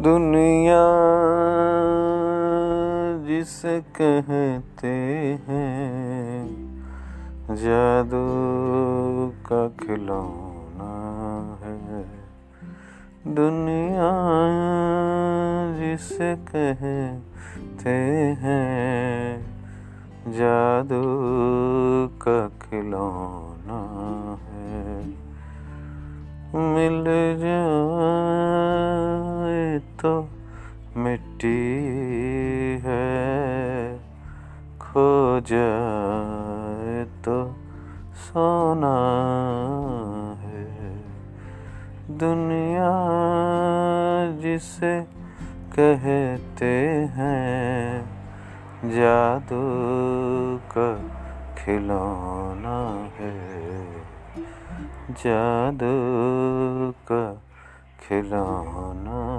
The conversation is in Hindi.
दुनिया जिसे कहते हैं, जादू का खिलौना है। दुनिया जिसे कहते हैं, जादू का खिलौना है। मिल जाए तो मिट्टी है, खो जाए तो सोना है। दुनिया जिसे कहते हैं, जादू का खिलौना है। जादू का खिलौना